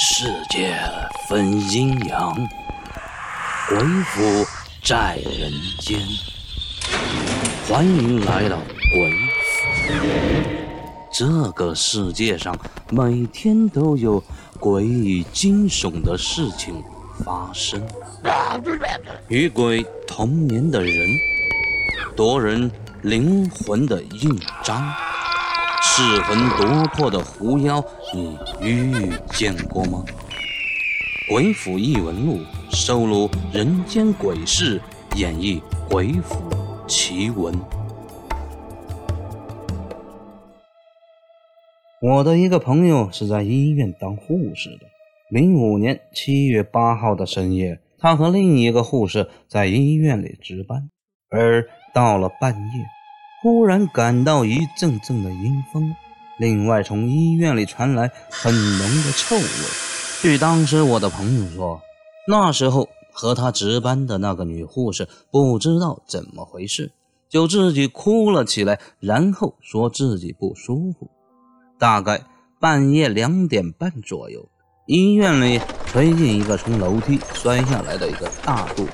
世界分阴阳，鬼府在人间。欢迎来到鬼府。这个世界上每天都有诡异惊悚的事情发生。与鬼同眠的人，夺人灵魂的印章。噬魂夺魄的狐妖，你遇见过吗？《鬼府异闻录》收录人间鬼事，演绎鬼府奇闻。我的一个朋友是在医院当护士的。零五年七月八号的深夜，他和另一个护士在医院里值班，而到了半夜。忽然感到一阵阵的阴风，另外从医院里传来很浓的臭味。据当时我的朋友说，那时候和他值班的那个女护士不知道怎么回事，就自己哭了起来，然后说自己不舒服。大概半夜两点半左右，医院里推进一个从楼梯摔下来的一个大肚婆。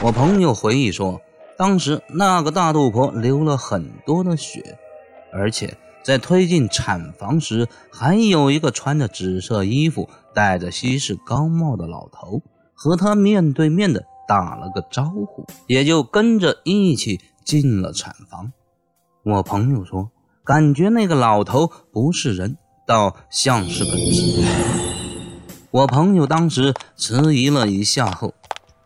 我朋友回忆说。当时那个大肚婆流了很多的血，而且在推进产房时，还有一个穿着紫色衣服、戴着西式高帽的老头和他面对面的打了个招呼，也就跟着一起进了产房。我朋友说，感觉那个老头不是人，倒像是个人。我朋友当时迟疑了一下后。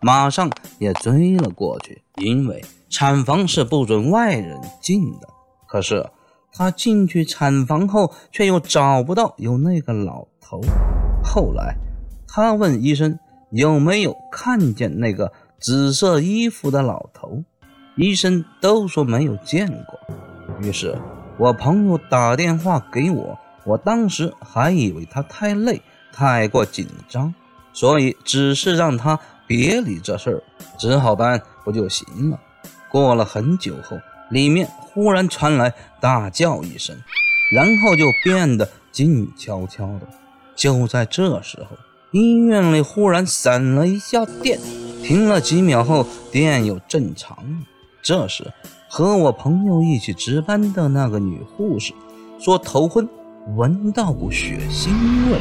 马上也追了过去，因为产房是不准外人进的。可是他进去产房后，却又找不到有那个老头。后来他问医生有没有看见那个紫色衣服的老头，医生都说没有见过。于是我朋友打电话给我，我当时还以为他太累，太过紧张，所以只是让他。别理这事儿，只好办不就行了。过了很久后，里面忽然传来大叫一声，然后就变得静悄悄的。就在这时候，医院里忽然闪了一下电，停了几秒后，电又正常了。这时，和我朋友一起值班的那个女护士说头昏，闻到股血腥味。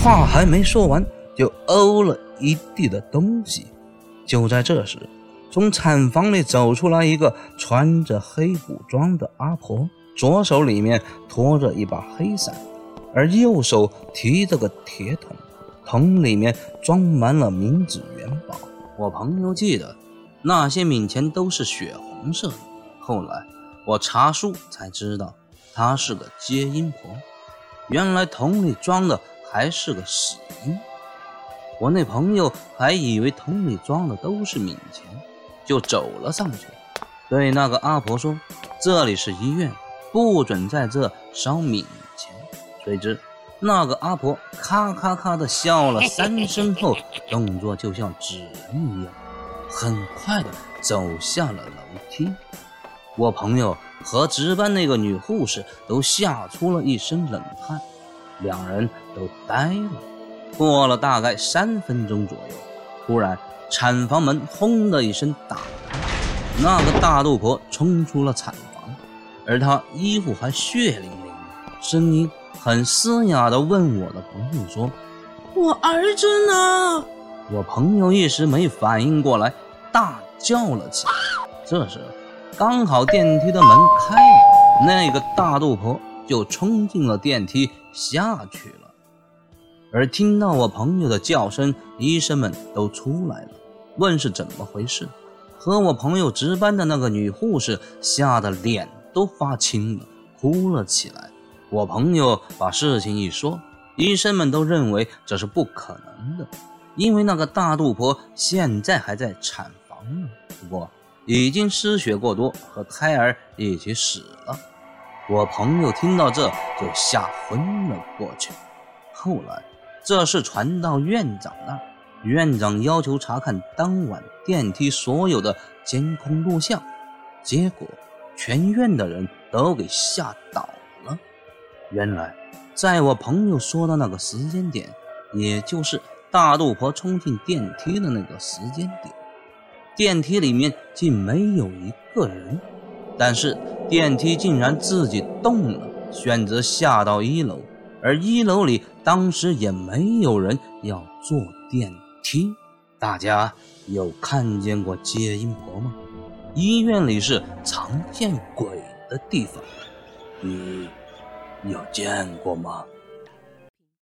话还没说完。就呕了一地的东西。就在这时，从产房里走出来一个穿着黑古装的阿婆，左手里面托着一把黑伞，而右手提着个铁桶，桶里面装满了冥纸元宝。我朋友记得那些冥钱都是血红色的。后来我查书才知道，她是个接阴婆。原来桶里装的还是个死婴。我那朋友还以为桶里装的都是冥钱，就走了上去，对那个阿婆说：“这里是医院，不准在这烧冥钱。”谁知那个阿婆咔咔咔的笑了三声后，动作就像纸人一样，很快的走下了楼梯。我朋友和值班那个女护士都吓出了一身冷汗，两人都呆了。过了大概三分钟左右，突然产房门轰的一声打开，那个大肚婆冲出了产房，而她衣服还血淋淋的，声音很嘶哑的问我的朋友说：“我儿子呢？”我朋友一时没反应过来，大叫了起来。这时刚好电梯的门开了，那个大肚婆就冲进了电梯下去了。而听到我朋友的叫声，医生们都出来了，问是怎么回事。和我朋友值班的那个女护士吓得脸都发青了，哭了起来。我朋友把事情一说，医生们都认为这是不可能的，因为那个大肚婆现在还在产房呢，不过已经失血过多，和胎儿一起死了。我朋友听到这就吓昏了过去。后来。这事传到院长那儿，院长要求查看当晚电梯所有的监控录像，结果全院的人都给吓倒了。原来，在我朋友说的那个时间点，也就是大肚婆冲进电梯的那个时间点。电梯里面竟没有一个人，但是电梯竟然自己动了，选择下到一楼。而一楼里当时也没有人要坐电梯。大家有看见过接阴婆吗？医院里是常见鬼的地方，你有见过吗？